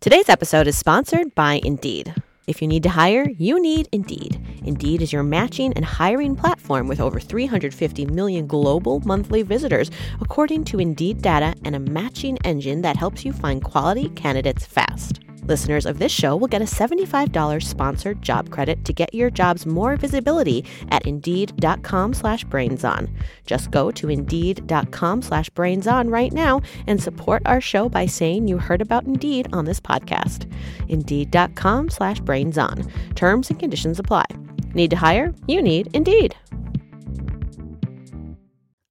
Today's episode is sponsored by Indeed. If you need to hire, you need Indeed. Indeed is your matching and hiring platform with over 350 million global monthly visitors, according to Indeed data, and a matching engine that helps you find quality candidates fast. Listeners of this show will get a $75 sponsored job credit to get your jobs more visibility at Indeed.com slash BrainsOn. Just go to Indeed.com slash BrainsOn right now and support our show by saying you heard about Indeed on this podcast. Indeed.com slash BrainsOn. Terms and conditions apply. Need to hire? You need Indeed.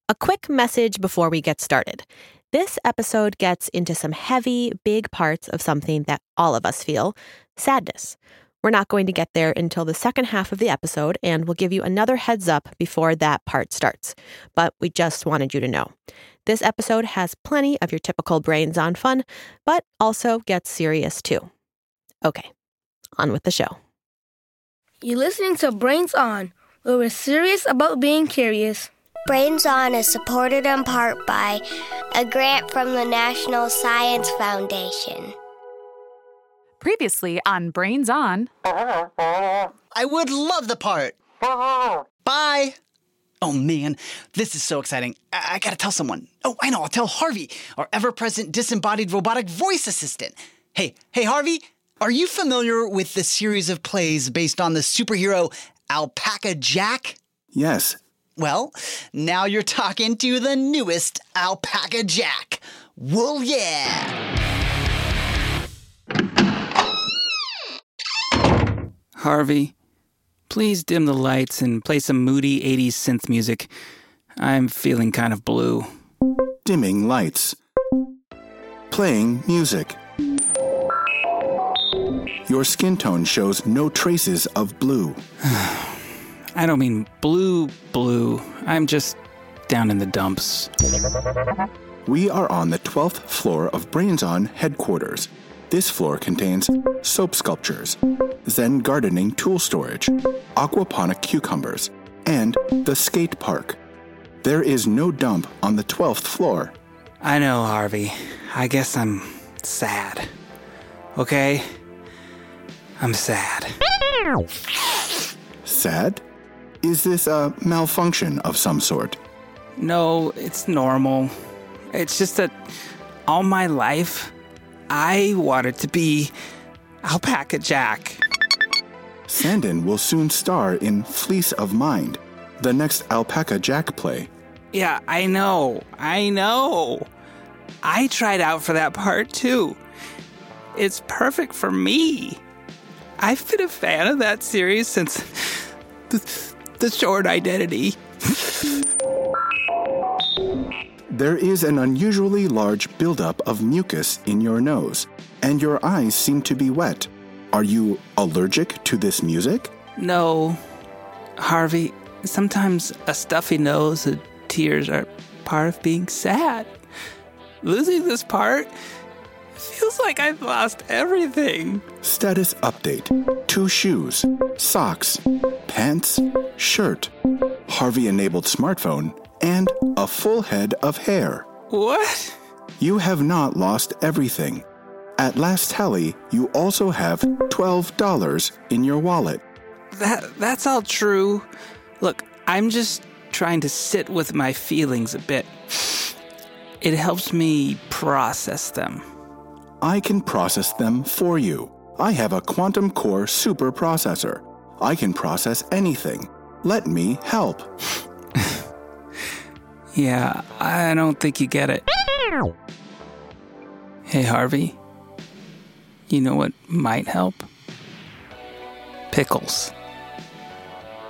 A quick message before we get started. This episode gets into some heavy, big parts of something that all of us feel sadness. We're not going to get there until the second half of the episode, and we'll give you another heads up before that part starts. But we just wanted you to know. This episode has plenty of your typical brains on fun, but also gets serious too. Okay, on with the show. You're listening to Brains On, where we're serious about being curious. Brains On is supported in part by a grant from the National Science Foundation. Previously on Brains On. I would love the part. Bye. Oh man, this is so exciting. I, I gotta tell someone. Oh, I know, I'll tell Harvey, our ever present disembodied robotic voice assistant. Hey, hey, Harvey, are you familiar with the series of plays based on the superhero Alpaca Jack? Yes. Well, now you're talking to the newest Alpaca Jack. Wool yeah! Harvey, please dim the lights and play some moody 80s synth music. I'm feeling kind of blue. Dimming lights. Playing music. Your skin tone shows no traces of blue. I don't mean blue, blue. I'm just down in the dumps. We are on the 12th floor of Brains On headquarters. This floor contains soap sculptures, Zen gardening tool storage, aquaponic cucumbers, and the skate park. There is no dump on the 12th floor. I know, Harvey. I guess I'm sad. Okay? I'm sad. Sad? Is this a malfunction of some sort? No, it's normal. It's just that all my life, I wanted to be Alpaca Jack. Sandon will soon star in Fleece of Mind, the next Alpaca Jack play. Yeah, I know. I know. I tried out for that part too. It's perfect for me. I've been a fan of that series since the, short identity. There is an unusually large buildup of mucus in your nose, and your eyes seem to be wet. Are you allergic to this music? No, Harvey, sometimes a stuffy nose and tears are part of being sad. Losing this part feels like I've lost everything. Status update two shoes, socks, pants, shirt, Harvey enabled smartphone, and a full head of hair. What? You have not lost everything. At last tally, you also have $12 in your wallet. That that's all true. Look, I'm just trying to sit with my feelings a bit. It helps me process them. I can process them for you. I have a quantum core super processor. I can process anything. Let me help. Yeah, I don't think you get it. Hey, Harvey. You know what might help? Pickles.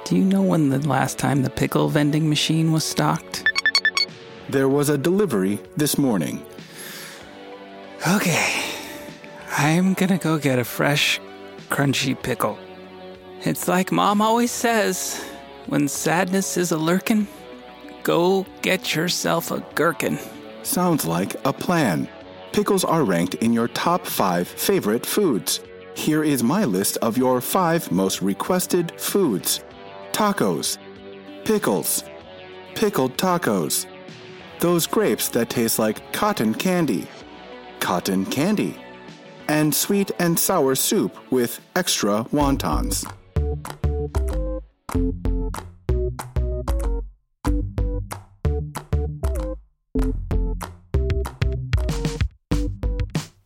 Do you know when the last time the pickle vending machine was stocked? There was a delivery this morning. Okay. I'm gonna go get a fresh, crunchy pickle. It's like Mom always says when sadness is a lurkin', go get yourself a gherkin. Sounds like a plan. Pickles are ranked in your top five favorite foods. Here is my list of your five most requested foods tacos, pickles, pickled tacos, those grapes that taste like cotton candy, cotton candy, and sweet and sour soup with extra wontons.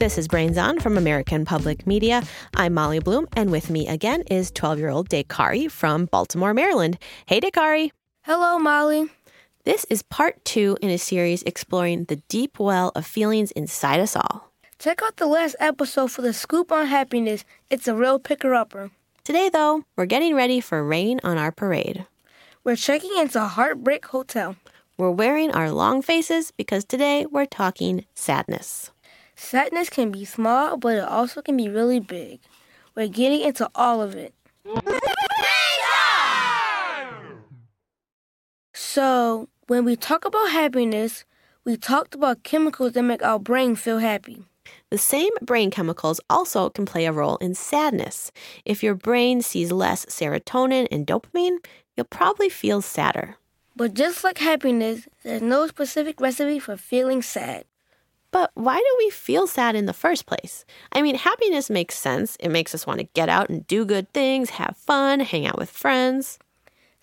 This is Brains On from American Public Media. I'm Molly Bloom, and with me again is 12 year old Dakari from Baltimore, Maryland. Hey, Dakari. Hello, Molly. This is part two in a series exploring the deep well of feelings inside us all. Check out the last episode for the scoop on happiness. It's a real picker upper. Today, though, we're getting ready for rain on our parade. We're checking into Heartbreak Hotel. We're wearing our long faces because today we're talking sadness. Sadness can be small, but it also can be really big. We're getting into all of it. So, when we talk about happiness, we talked about chemicals that make our brain feel happy. The same brain chemicals also can play a role in sadness. If your brain sees less serotonin and dopamine, you'll probably feel sadder. But just like happiness, there's no specific recipe for feeling sad. But why do we feel sad in the first place? I mean, happiness makes sense. It makes us want to get out and do good things, have fun, hang out with friends.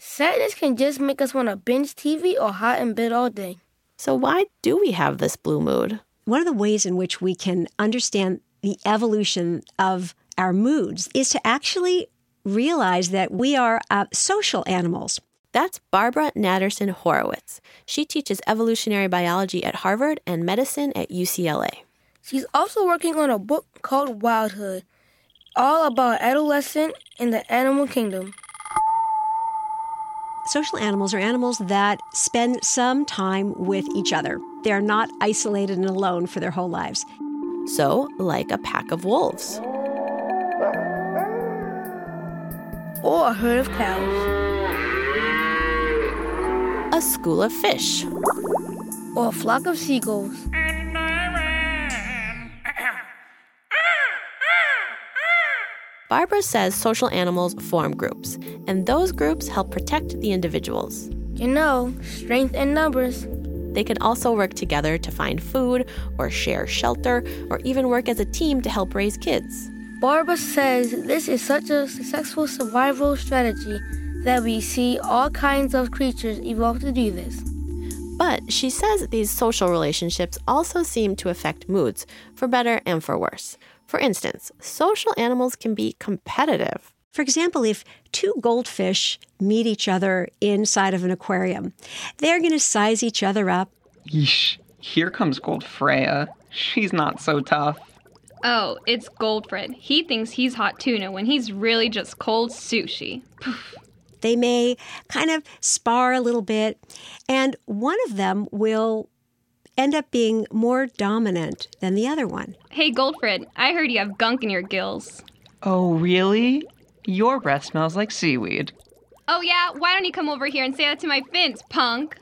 Sadness can just make us want to binge TV or hide in bed all day. So, why do we have this blue mood? One of the ways in which we can understand the evolution of our moods is to actually realize that we are uh, social animals. That's Barbara Natterson Horowitz. She teaches evolutionary biology at Harvard and medicine at UCLA. She's also working on a book called Wildhood, all about adolescent in the animal kingdom. Social animals are animals that spend some time with each other. They are not isolated and alone for their whole lives. So, like a pack of wolves. Or a herd of cows. A school of fish. Or a flock of seagulls. Barbara says social animals form groups, and those groups help protect the individuals. You know, strength in numbers. They can also work together to find food, or share shelter, or even work as a team to help raise kids. Barbara says this is such a successful survival strategy that we see all kinds of creatures evolve to do this. But she says these social relationships also seem to affect moods, for better and for worse. For instance, social animals can be competitive. For example, if two goldfish meet each other inside of an aquarium, they're going to size each other up. Yeesh, here comes Gold Freya. She's not so tough. Oh, it's Goldfred. He thinks he's hot tuna when he's really just cold sushi. They may kind of spar a little bit, and one of them will end up being more dominant than the other one. Hey, Goldfred, I heard you have gunk in your gills. Oh, really? Your breath smells like seaweed. Oh, yeah? Why don't you come over here and say that to my fins, punk?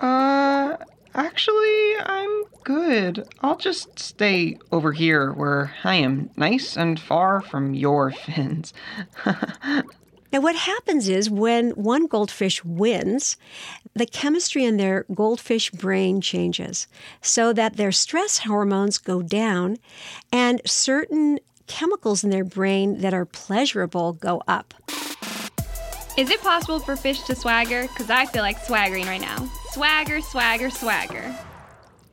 Uh, actually, I'm good. I'll just stay over here where I am nice and far from your fins. Now, what happens is when one goldfish wins, the chemistry in their goldfish brain changes so that their stress hormones go down and certain chemicals in their brain that are pleasurable go up. Is it possible for fish to swagger? Because I feel like swaggering right now. Swagger, swagger, swagger.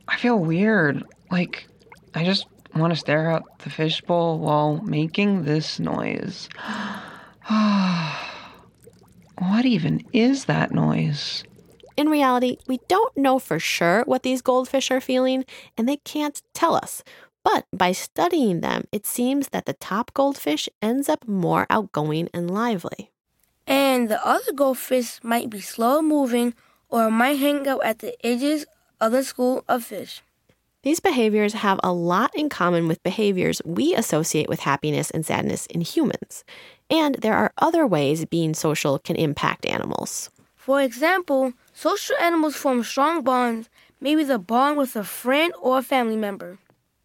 I feel weird. Like, I just want to stare at the fishbowl while making this noise. what even is that noise? In reality, we don't know for sure what these goldfish are feeling, and they can't tell us. But by studying them, it seems that the top goldfish ends up more outgoing and lively. And the other goldfish might be slow moving or might hang out at the edges of the school of fish. These behaviors have a lot in common with behaviors we associate with happiness and sadness in humans. And there are other ways being social can impact animals. For example, social animals form strong bonds, maybe the bond with a friend or a family member.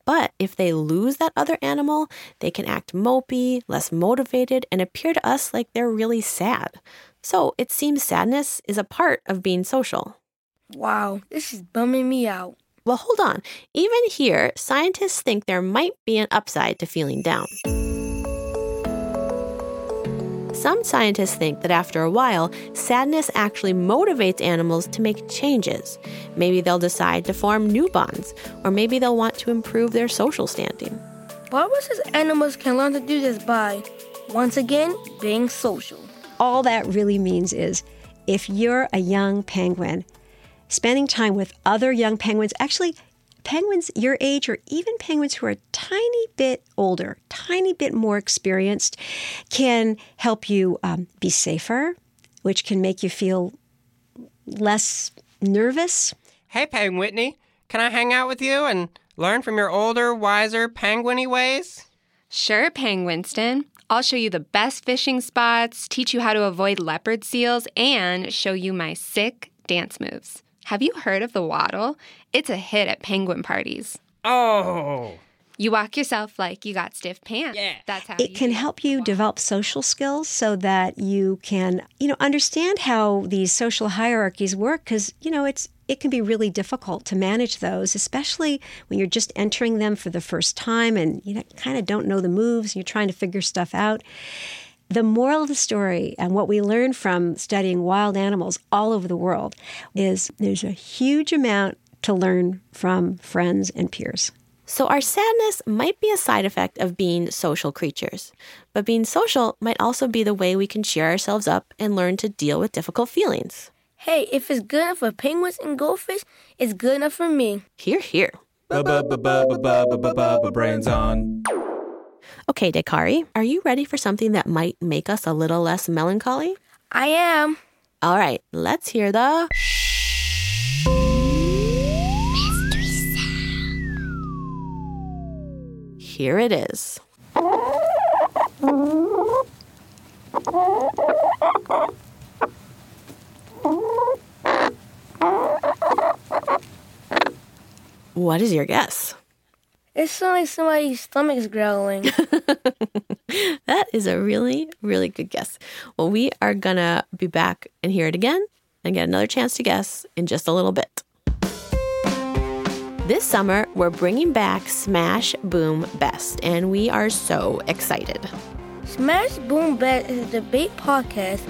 But if they lose that other animal, they can act mopey, less motivated, and appear to us like they're really sad. So it seems sadness is a part of being social. Wow, this is bumming me out. Well, hold on. Even here, scientists think there might be an upside to feeling down. Some scientists think that after a while, sadness actually motivates animals to make changes. Maybe they'll decide to form new bonds, or maybe they'll want to improve their social standing. Barbara says animals can learn to do this by, once again, being social. All that really means is if you're a young penguin, spending time with other young penguins, actually, penguins your age or even penguins who are a tiny bit older, tiny bit more experienced, can help you um, be safer, which can make you feel less nervous. Hey, Peg Whitney, can I hang out with you and learn from your older, wiser, penguiny ways? Sure, Penguinston. I'll show you the best fishing spots, teach you how to avoid leopard seals, and show you my sick dance moves. Have you heard of the waddle? It's a hit at penguin parties. Oh. You walk yourself like you got stiff pants. Yeah. That's how it can help you develop social skills so that you can, you know, understand how these social hierarchies work because, you know, it's it can be really difficult to manage those, especially when you're just entering them for the first time and you kind of don't know the moves and you're trying to figure stuff out. The moral of the story and what we learn from studying wild animals all over the world is there's a huge amount to learn from friends and peers. So, our sadness might be a side effect of being social creatures, but being social might also be the way we can cheer ourselves up and learn to deal with difficult feelings. Hey, if it's good enough for penguins and goldfish, it's good enough for me. Hear, hear. Brains on. Okay, Dakari, are you ready for something that might make us a little less melancholy? I am. All right, let's hear the. Here it is. What is your guess? It sounds like somebody's stomach's growling. that is a really, really good guess. Well, we are going to be back and hear it again and get another chance to guess in just a little bit. This summer, we're bringing back Smash Boom Best, and we are so excited. Smash Boom Best is a debate podcast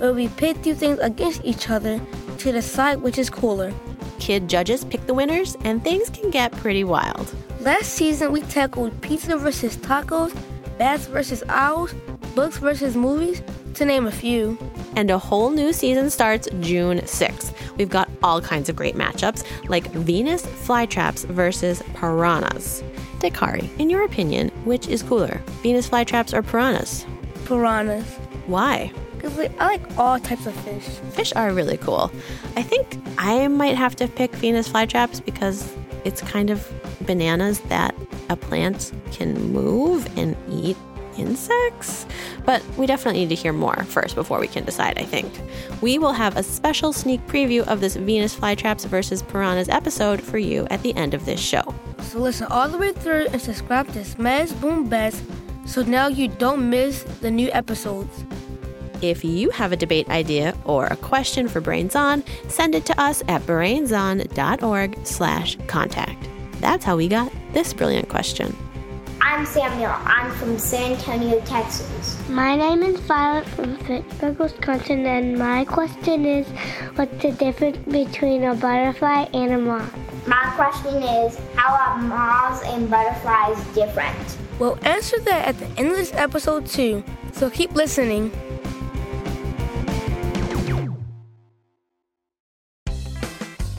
where we pit two things against each other to decide which is cooler. Kid judges pick the winners, and things can get pretty wild. Last season, we tackled pizza versus tacos, bats versus owls, books versus movies, to name a few. And a whole new season starts June 6th. We've got all kinds of great matchups, like Venus flytraps versus piranhas. Dakari, in your opinion, which is cooler, Venus flytraps or piranhas? Piranhas. Why? Because I like all types of fish. Fish are really cool. I think I might have to pick Venus flytraps because it's kind of bananas that a plant can move and eat insects? But we definitely need to hear more first before we can decide, I think. We will have a special sneak preview of this Venus flytraps versus piranhas episode for you at the end of this show. So listen all the way through and subscribe to Smash Boom Best so now you don't miss the new episodes. If you have a debate idea or a question for Brains On, send it to us at brainson.org slash contact. That's how we got this brilliant question. I'm Samuel. I'm from San Antonio, Texas. My name is Violet from Fitchburg, Wisconsin, and my question is what's the difference between a butterfly and a moth? My question is how are moths and butterflies different? We'll answer that at the end of this episode, too, so keep listening.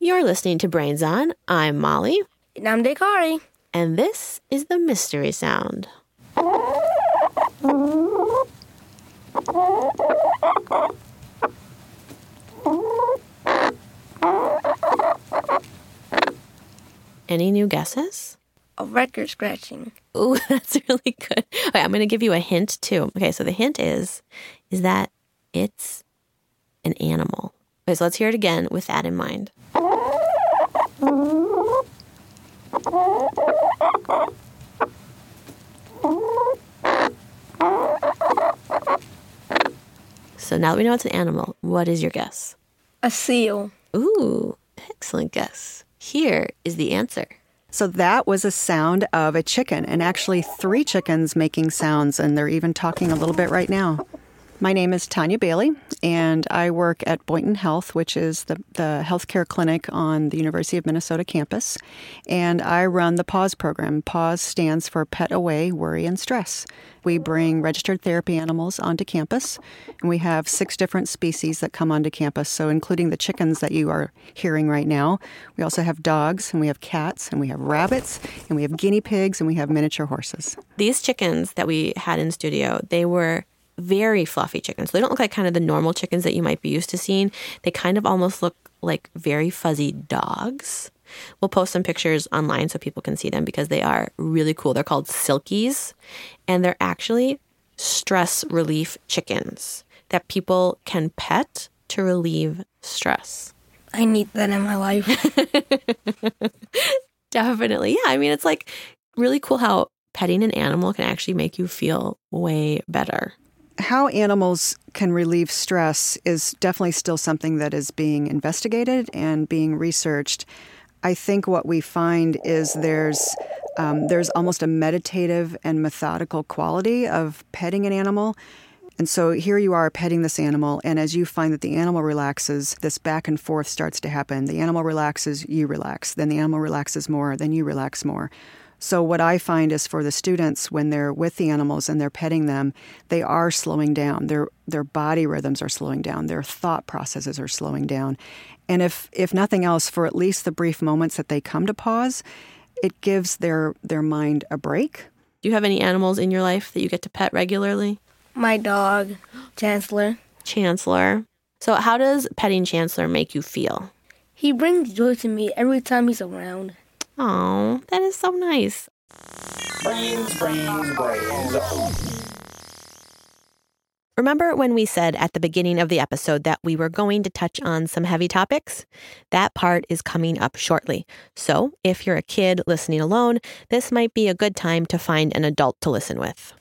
You're listening to Brains On. I'm Molly. And I'm Dakari. And this is the mystery sound. Any new guesses? A record scratching. Ooh, that's really good. Okay, I'm going to give you a hint too. Okay, so the hint is is that it's an animal. Okay, so let's hear it again with that in mind. So now that we know it's an animal, what is your guess? A seal. Ooh, excellent guess. Here is the answer. So that was a sound of a chicken, and actually three chickens making sounds, and they're even talking a little bit right now. My name is Tanya Bailey, and I work at Boynton Health, which is the, the healthcare clinic on the University of Minnesota campus. And I run the PAWS program. PAWS stands for Pet Away Worry and Stress. We bring registered therapy animals onto campus, and we have six different species that come onto campus. So, including the chickens that you are hearing right now, we also have dogs, and we have cats, and we have rabbits, and we have guinea pigs, and we have miniature horses. These chickens that we had in studio, they were very fluffy chickens. They don't look like kind of the normal chickens that you might be used to seeing. They kind of almost look like very fuzzy dogs. We'll post some pictures online so people can see them because they are really cool. They're called silkies, and they're actually stress relief chickens that people can pet to relieve stress. I need that in my life. Definitely. Yeah. I mean, it's like really cool how petting an animal can actually make you feel way better how animals can relieve stress is definitely still something that is being investigated and being researched. I think what we find is there's um, there's almost a meditative and methodical quality of petting an animal. And so here you are petting this animal, and as you find that the animal relaxes, this back and forth starts to happen. The animal relaxes, you relax. Then the animal relaxes more, then you relax more. So, what I find is for the students, when they're with the animals and they're petting them, they are slowing down. Their, their body rhythms are slowing down. Their thought processes are slowing down. And if, if nothing else, for at least the brief moments that they come to pause, it gives their, their mind a break. Do you have any animals in your life that you get to pet regularly? My dog, Chancellor. Chancellor. So, how does petting Chancellor make you feel? He brings joy to me every time he's around. Oh, that is so nice. Brains, brains, brains. Remember when we said at the beginning of the episode that we were going to touch on some heavy topics? That part is coming up shortly. So, if you're a kid listening alone, this might be a good time to find an adult to listen with.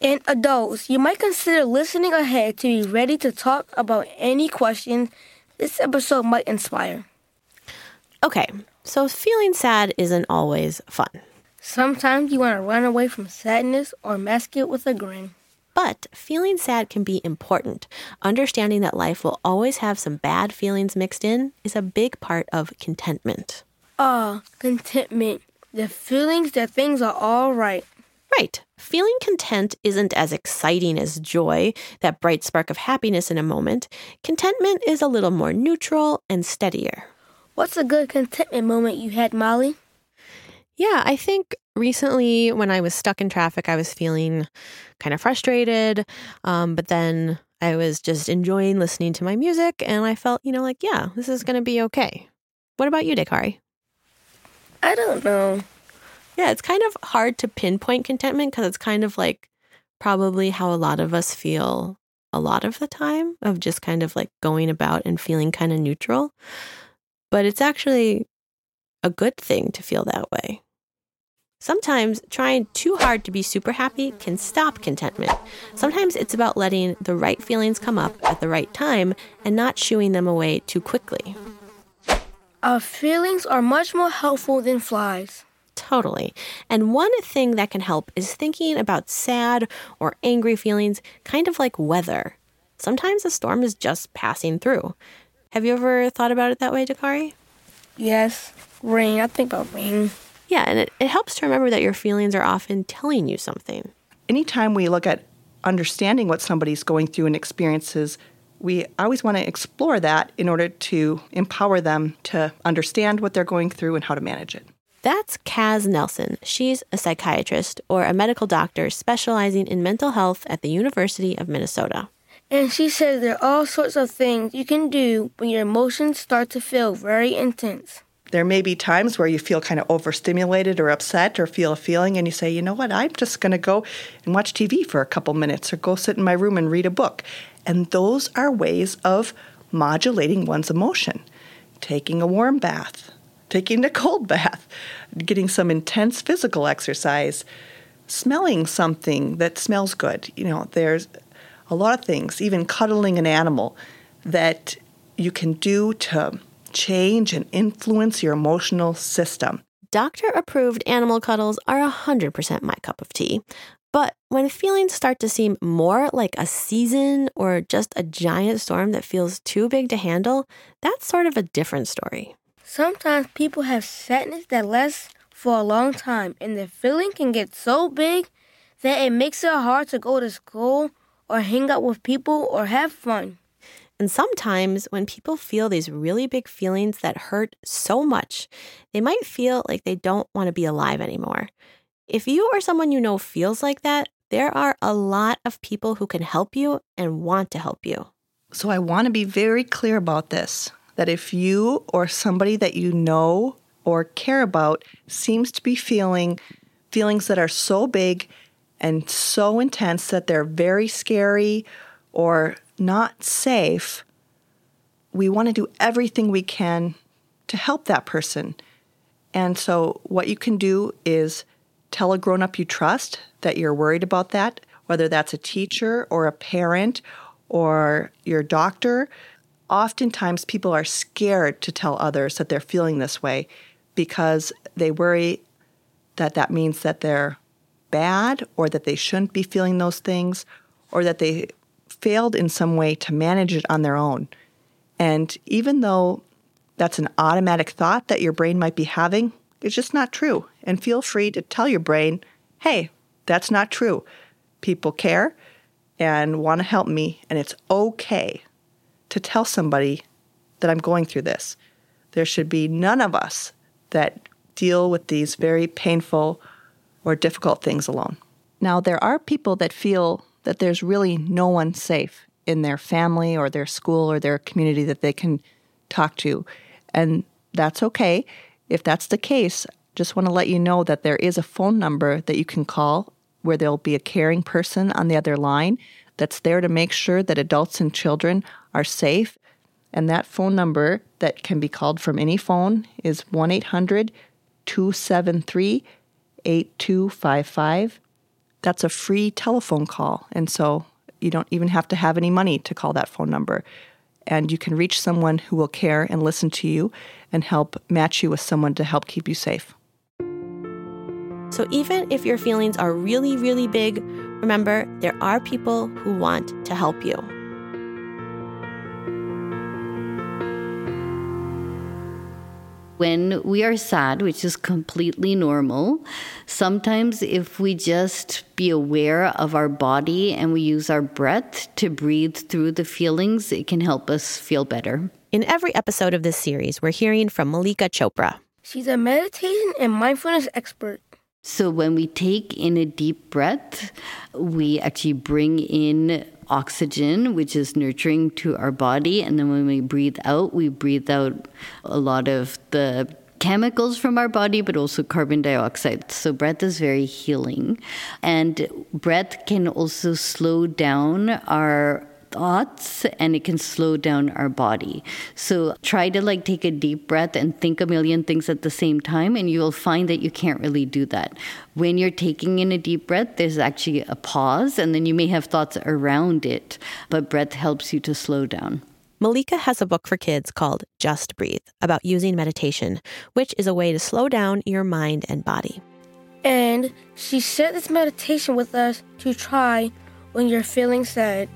And adults, you might consider listening ahead to be ready to talk about any questions this episode might inspire. Okay, so feeling sad isn't always fun. Sometimes you want to run away from sadness or mask it with a grin. But feeling sad can be important. Understanding that life will always have some bad feelings mixed in is a big part of contentment. Ah, contentment. The feelings that things are all right. Right. Feeling content isn't as exciting as joy, that bright spark of happiness in a moment. Contentment is a little more neutral and steadier. What's a good contentment moment you had, Molly? Yeah, I think recently when I was stuck in traffic, I was feeling kind of frustrated. Um, but then I was just enjoying listening to my music and I felt, you know, like, yeah, this is going to be okay. What about you, Dakari? I don't know. Yeah, it's kind of hard to pinpoint contentment because it's kind of like probably how a lot of us feel a lot of the time of just kind of like going about and feeling kind of neutral. But it's actually a good thing to feel that way. Sometimes trying too hard to be super happy can stop contentment. Sometimes it's about letting the right feelings come up at the right time and not shooing them away too quickly. Our feelings are much more helpful than flies. Totally. And one thing that can help is thinking about sad or angry feelings, kind of like weather. Sometimes a storm is just passing through. Have you ever thought about it that way, Dakari? Yes, rain. I think about rain. Yeah, and it, it helps to remember that your feelings are often telling you something. Anytime we look at understanding what somebody's going through and experiences, we always want to explore that in order to empower them to understand what they're going through and how to manage it. That's Kaz Nelson. She's a psychiatrist or a medical doctor specializing in mental health at the University of Minnesota. And she says there are all sorts of things you can do when your emotions start to feel very intense. There may be times where you feel kind of overstimulated or upset or feel a feeling, and you say, you know what, I'm just going to go and watch TV for a couple minutes or go sit in my room and read a book. And those are ways of modulating one's emotion. Taking a warm bath, taking a cold bath, getting some intense physical exercise, smelling something that smells good. You know, there's a lot of things, even cuddling an animal, that you can do to change and influence your emotional system. Doctor approved animal cuddles are 100% my cup of tea. But when feelings start to seem more like a season or just a giant storm that feels too big to handle, that's sort of a different story. Sometimes people have sadness that lasts for a long time, and the feeling can get so big that it makes it hard to go to school or hang out with people or have fun. And sometimes when people feel these really big feelings that hurt so much, they might feel like they don't want to be alive anymore. If you or someone you know feels like that, there are a lot of people who can help you and want to help you. So I want to be very clear about this that if you or somebody that you know or care about seems to be feeling feelings that are so big and so intense that they're very scary or not safe, we want to do everything we can to help that person. And so, what you can do is tell a grown up you trust that you're worried about that, whether that's a teacher or a parent or your doctor. Oftentimes, people are scared to tell others that they're feeling this way because they worry that that means that they're bad or that they shouldn't be feeling those things or that they failed in some way to manage it on their own. And even though that's an automatic thought that your brain might be having, it's just not true. And feel free to tell your brain, hey, that's not true. People care and want to help me, and it's okay to tell somebody that I'm going through this. There should be none of us that deal with these very painful or difficult things alone. Now, there are people that feel that there's really no one safe in their family or their school or their community that they can talk to. And that's okay. If that's the case, just want to let you know that there is a phone number that you can call where there'll be a caring person on the other line that's there to make sure that adults and children are safe. And that phone number that can be called from any phone is 1 800 273 8255. That's a free telephone call. And so you don't even have to have any money to call that phone number. And you can reach someone who will care and listen to you and help match you with someone to help keep you safe. So even if your feelings are really, really big, remember there are people who want to help you. When we are sad, which is completely normal, sometimes if we just be aware of our body and we use our breath to breathe through the feelings, it can help us feel better. In every episode of this series, we're hearing from Mallika Chopra. She's a meditation and mindfulness expert. So, when we take in a deep breath, we actually bring in oxygen, which is nurturing to our body. And then when we breathe out, we breathe out a lot of the chemicals from our body, but also carbon dioxide. So, breath is very healing. And breath can also slow down our thoughts and it can slow down our body. So try to like take a deep breath and think a million things at the same time and you'll find that you can't really do that. When you're taking in a deep breath, there's actually a pause and then you may have thoughts around it, but breath helps you to slow down. Mallika has a book for kids called Just Breathe about using meditation, which is a way to slow down your mind and body. And she shared this meditation with us to try when you're feeling sad.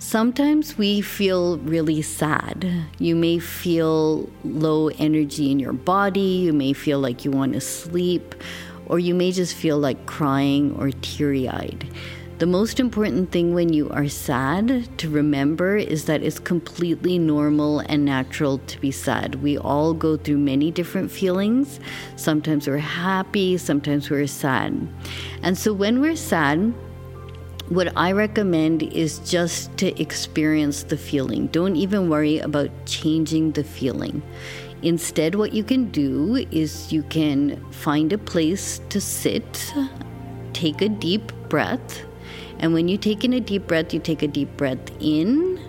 Sometimes we feel really sad. You may feel low energy in your body, you may feel like you want to sleep, or you may just feel like crying or teary eyed. The most important thing when you are sad to remember is that it's completely normal and natural to be sad. We all go through many different feelings. Sometimes we're happy, sometimes we're sad. And so when we're sad, what I recommend is just to experience the feeling. Don't even worry about changing the feeling. Instead, what you can do is you can find a place to sit, take a deep breath, and when you take in a deep breath, you take a deep breath in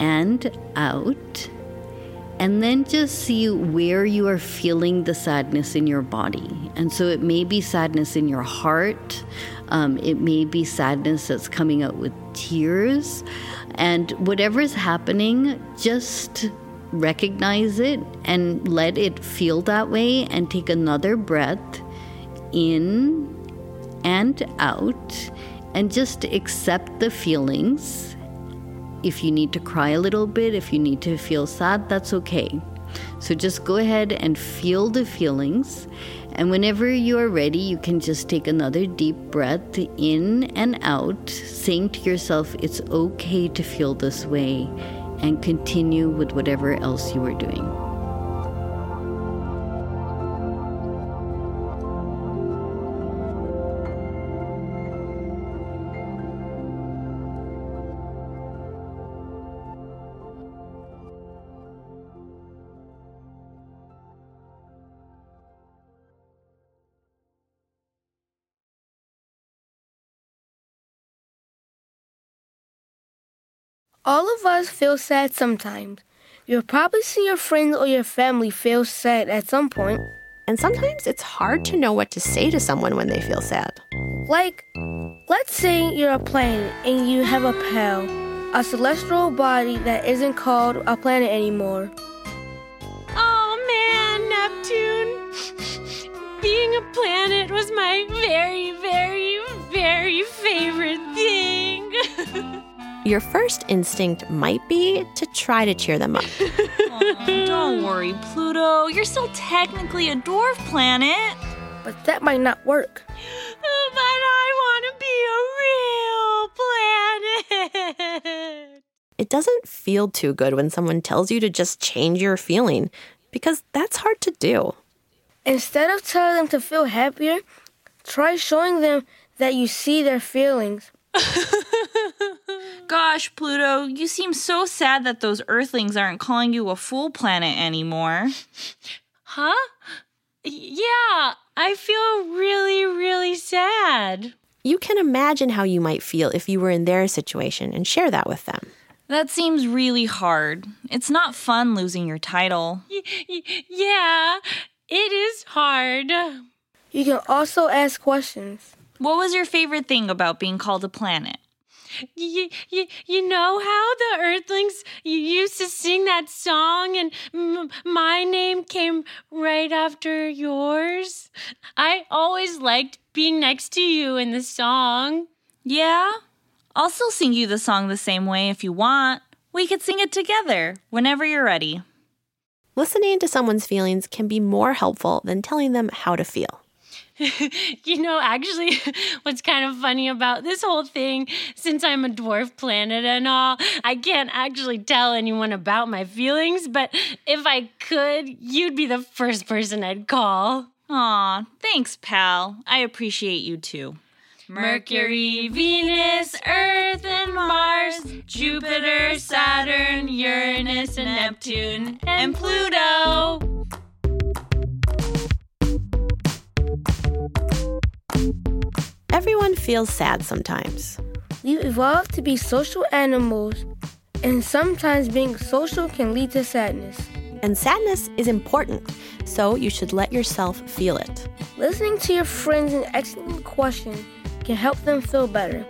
and out. And then just see where you are feeling the sadness in your body. And so it may be sadness in your heart, um, it may be sadness that's coming out with tears. And whatever is happening, just recognize it and let it feel that way and take another breath in and out and just accept the feelings. If you need to cry a little bit, if you need to feel sad, that's okay. So just go ahead and feel the feelings. And whenever you are ready, you can just take another deep breath in and out, saying to yourself, it's okay to feel this way, and continue with whatever else you are doing. All of us feel sad sometimes. You'll probably see your friends or your family feel sad at some point. And sometimes it's hard to know what to say to someone when they feel sad. Like, let's say you're a planet and you have a pal, a celestial body that isn't called a planet anymore. Oh man, Neptune! Being a planet was my very, very, very favorite thing. Your first instinct might be to try to cheer them up. Aw, don't worry, Pluto. You're still technically a dwarf planet. But that might not work. but I want to be a real planet. It doesn't feel too good when someone tells you to just change your feeling, because that's hard to do. Instead of telling them to feel happier, try showing them that you see their feelings. Gosh, Pluto, you seem so sad that those Earthlings aren't calling you a fool planet anymore. Huh? Yeah, I feel really, really sad. You can imagine how you might feel if you were in their situation and share that with them. That seems really hard. It's not fun losing your title. Y- y- yeah, it is hard. You can also ask questions. What was your favorite thing about being called a planet? You, you, you know how the Earthlings used to sing that song and m- my name came right after yours? I always liked being next to you in the song. Yeah? I'll still sing you the song the same way if you want. We could sing it together whenever you're ready. Listening to someone's feelings can be more helpful than telling them how to feel. you know, actually, what's kind of funny about this whole thing, since I'm a dwarf planet and all, I can't actually tell anyone about my feelings, but if I could, you'd be the first person I'd call. Aw, thanks, pal. I appreciate you too. Mercury, Venus, Earth, and Mars, Jupiter, Saturn, Uranus, and Neptune, and Pluto. Everyone feels sad sometimes. We've evolved to be social animals, and sometimes being social can lead to sadness. And sadness is important, so you should let yourself feel it. Listening to your friends and asking them questions can help them feel better.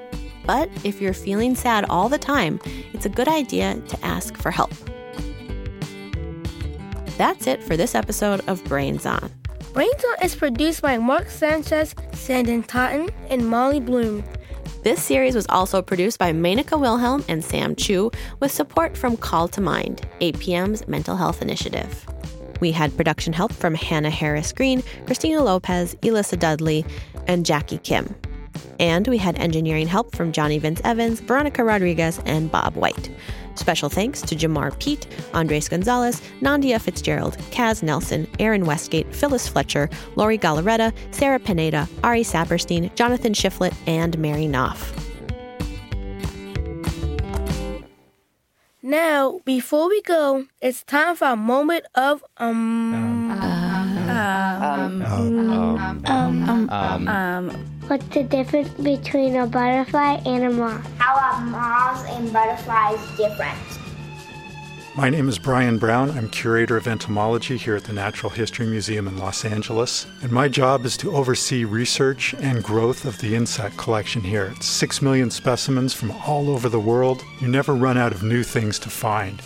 But if you're feeling sad all the time, it's a good idea to ask for help. That's it for this episode of Brains On. Brains is produced by Mark Sanchez, Sandon Totten, and Molly Bloom. This series was also produced by Menaka Wilhelm and Sam Chu with support from Call to Mind, APM's mental health initiative. We had production help from Hannah Harris Green, Christina Lopez, Elissa Dudley, and Jackie Kim. And we had engineering help from Johnny Vince Evans, Veronica Rodriguez, and Bob White. Special thanks to Jamar Pete, Andres Gonzalez, Nandia Fitzgerald, Kaz Nelson, Aaron Westgate, Phyllis Fletcher, Lori Galaretta, Sarah Pineda, Ari Saperstein, Jonathan Shiflett, and Mary Knopf. Now, before we go, it's time for a moment of um. Um, um, um, um, What's the difference between a butterfly and a moth? How are moths and butterflies different? My name is Brian Brown. I'm curator of entomology here at the Natural History Museum in Los Angeles. And my job is to oversee research and growth of the insect collection here. It's six million specimens from all over the world. You never run out of new things to find.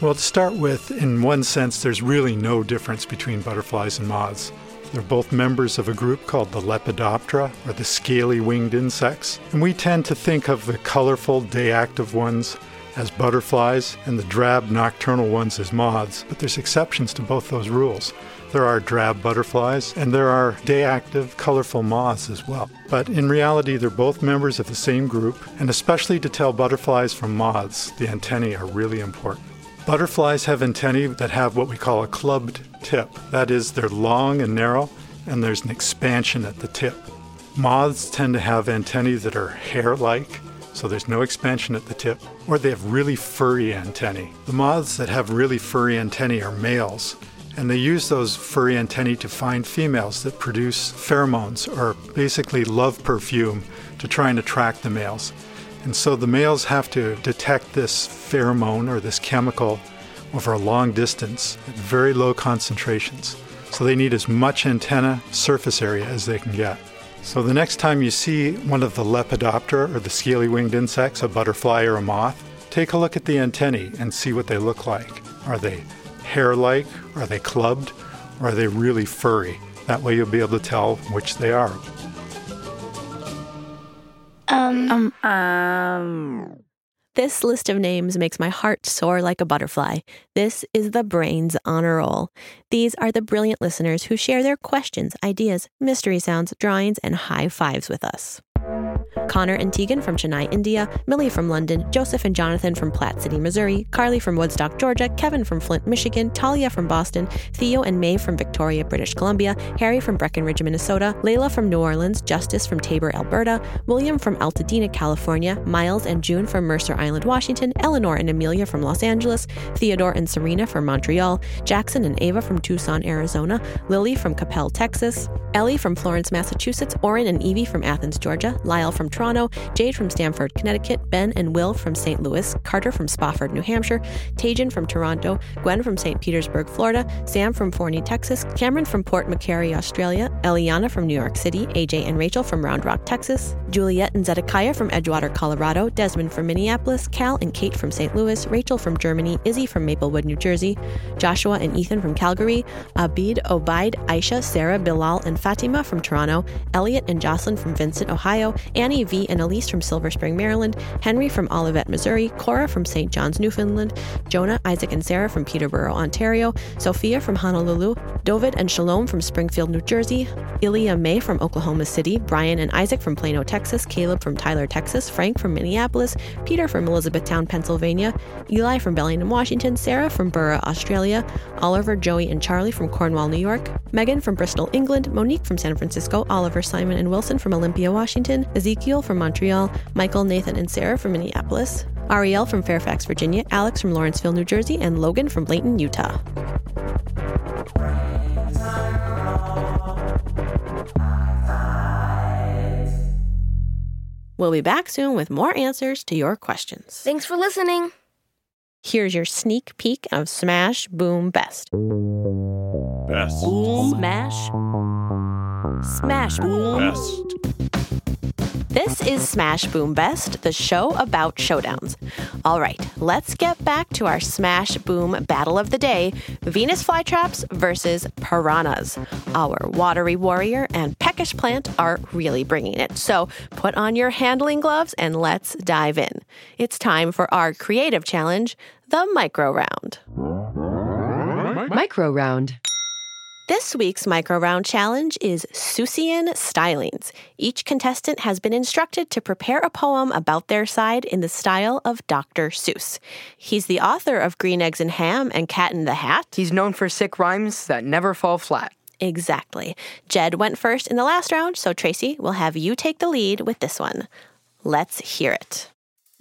Well, to start with, in one sense, there's really no difference between butterflies and moths. They're both members of a group called the Lepidoptera, or the scaly winged insects. And we tend to think of the colorful, day active ones as butterflies and the drab, nocturnal ones as moths, but there's exceptions to both those rules. There are drab butterflies and there are day active, colorful moths as well. But in reality, they're both members of the same group, and especially to tell butterflies from moths, the antennae are really important. Butterflies have antennae that have what we call a clubbed tip. That is, they're long and narrow, and there's an expansion at the tip. Moths tend to have antennae that are hair like, so there's no expansion at the tip, or they have really furry antennae. The moths that have really furry antennae are males, and they use those furry antennae to find females that produce pheromones, or basically love perfume, to try and attract the males. And so the males have to detect this pheromone or this chemical over a long distance at very low concentrations. So they need as much antenna surface area as they can get. So the next time you see one of the Lepidoptera or the scaly winged insects, a butterfly or a moth, take a look at the antennae and see what they look like. Are they hair like? Are they clubbed? Or are they really furry? That way you'll be able to tell which they are. Um, um, um. This list of names makes my heart soar like a butterfly. This is the Brains Honor Roll. These are the brilliant listeners who share their questions, ideas, mystery sounds, drawings, and high fives with us. Connor and Tegan from Chennai, India, Millie from London, Joseph and Jonathan from Platte City, Missouri, Carly from Woodstock, Georgia, Kevin from Flint, Michigan, Talia from Boston, Theo and Mae from Victoria, British Columbia, Harry from Breckenridge, Minnesota, Layla from New Orleans, Justice from Taber, Alberta, William from Altadena, California, Miles and June from Mercer Island, Washington, Eleanor and Amelia from Los Angeles, Theodore and Serena from Montreal, Jackson and Ava from Tucson, Arizona, Lily from Capel, Texas, Ellie from Florence, Massachusetts, Oren and Evie from Athens, Georgia, Lyle from Toronto, Jade from Stamford, Connecticut, Ben and Will from St. Louis, Carter from Spofford, New Hampshire, Tajan from Toronto, Gwen from St. Petersburg, Florida, Sam from Forney, Texas, Cameron from Port Macquarie, Australia, Eliana from New York City, AJ and Rachel from Round Rock, Texas, Juliet and Zedekiah from Edgewater, Colorado, Desmond from Minneapolis, Cal and Kate from St. Louis, Rachel from Germany, Izzy from Maplewood, New Jersey, Joshua and Ethan from Calgary, Abid, Obaid, Aisha, Sarah, Bilal, and Fatima from Toronto, Elliot and Jocelyn from Vincent, Ohio, Annie V and Elise from Silver Spring, Maryland, Henry from Olivet, Missouri, Cora from St. John's, Newfoundland, Jonah, Isaac, and Sarah from Peterborough, Ontario, Sophia from Honolulu, David and Shalom from Springfield, New Jersey, Ilya May from Oklahoma City, Brian and Isaac from Plano, Texas, Caleb from Tyler, Texas, Frank from Minneapolis, Peter from Elizabethtown, Pennsylvania, Eli from Bellingham, Washington, Sarah from Burra, Australia, Oliver, Joey, and Charlie from Cornwall, New York, Megan from Bristol, England, Monique from San Francisco, Oliver, Simon, and Wilson from Olympia, Washington, Ezekiel from Montreal, Michael, Nathan, and Sarah from Minneapolis, Ariel from Fairfax, Virginia, Alex from Lawrenceville, New Jersey, and Logan from Layton, Utah. We'll be back soon with more answers to your questions. Thanks for listening. Here's your sneak peek of Smash Boom Best. Best. Boom Smash. Smash Boom. Best. This is Smash Boom Best, the show about showdowns. All right, let's get back to our Smash Boom battle of the day Venus flytraps versus piranhas. Our watery warrior and peckish plant are really bringing it. So put on your handling gloves and let's dive in. It's time for our creative challenge, the micro round. Micro round. This week's micro round challenge is Seussian stylings. Each contestant has been instructed to prepare a poem about their side in the style of Dr. Seuss. He's the author of Green Eggs and Ham and Cat in the Hat. He's known for sick rhymes that never fall flat. Exactly. Jed went first in the last round, so Tracy will have you take the lead with this one. Let's hear it.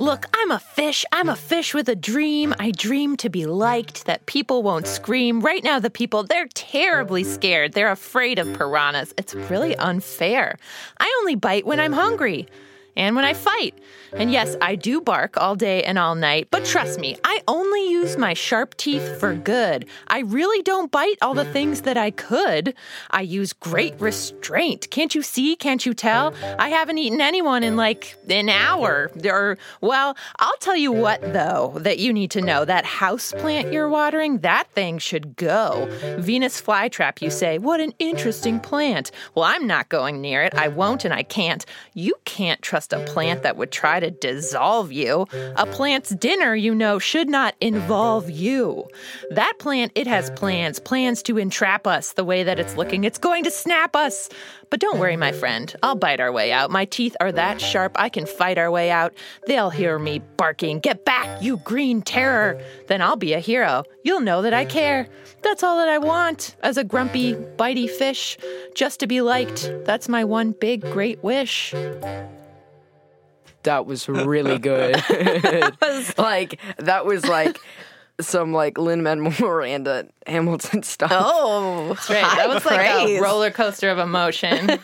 Look, I'm a fish. I'm a fish with a dream. I dream to be liked, that people won't scream. Right now, the people, they're terribly scared. They're afraid of piranhas. It's really unfair. I only bite when I'm hungry and when I fight. And yes, I do bark all day and all night, but trust me, I only use my sharp teeth for good. I really don't bite all the things that I could. I use great restraint. Can't you see? Can't you tell? I haven't eaten anyone in like an hour. Or, well, I'll tell you what, though, that you need to know that house plant you're watering, that thing should go. Venus flytrap, you say. What an interesting plant. Well, I'm not going near it. I won't and I can't. You can't trust a plant mm-hmm. that would try to dissolve you. A plant's dinner, you know, should not involve mm-hmm. you. That plant, it has mm-hmm. plans, plans to entrap us the way that it's looking. It's going to snap us. But don't worry, my friend. I'll bite our way out. My teeth are that sharp, I can fight our way out. They'll hear me barking, Get back, you green terror! Then I'll be a hero. You'll know that I care. That's all that I want as a grumpy, bitey fish. Just to be liked. That's my one big, great wish. That was really good. like that was like some like Lin Manuel Miranda Hamilton stuff. Oh, right. That was like a roller coaster of emotion.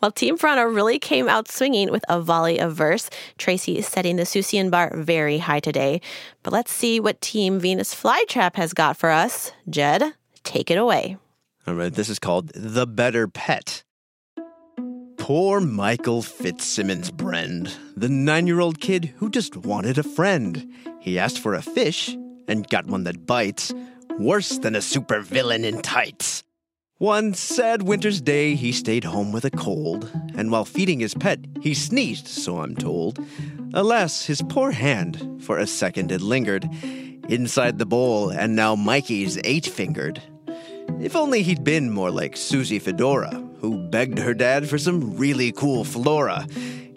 Well, Team Piranha really came out swinging with a volley of verse. Tracy is setting the Seussian bar very high today. But let's see what Team Venus Flytrap has got for us. Jed, take it away. All right, this is called The Better Pet. Poor Michael Fitzsimmons Brend, the nine year old kid who just wanted a friend. He asked for a fish and got one that bites, worse than a supervillain in tights. One sad winter's day, he stayed home with a cold, and while feeding his pet, he sneezed, so I'm told. Alas, his poor hand for a second had lingered inside the bowl, and now Mikey's eight fingered. If only he'd been more like Susie Fedora, who begged her dad for some really cool flora.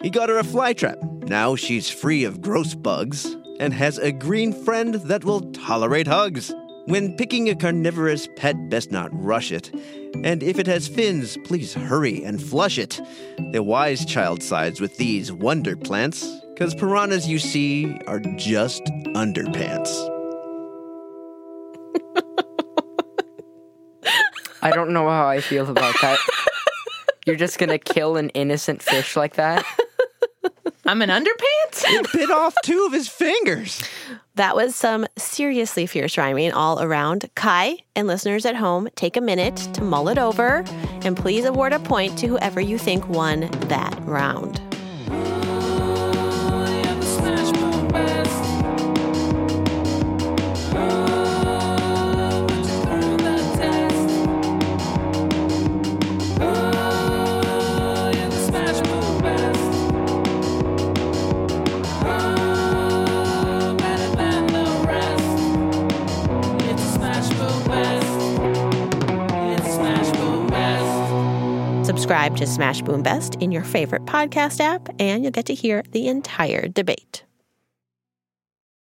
He got her a flytrap. Now she's free of gross bugs and has a green friend that will tolerate hugs. When picking a carnivorous pet, best not rush it. And if it has fins, please hurry and flush it. The wise child sides with these wonder plants, cause piranhas you see are just underpants. I don't know how I feel about that. You're just gonna kill an innocent fish like that? I'm an underpants? It bit off two of his fingers. That was some seriously fierce rhyming all around. Kai and listeners at home, take a minute to mull it over and please award a point to whoever you think won that round. Subscribe to Smash Boom Best in your favorite podcast app, and you'll get to hear the entire debate.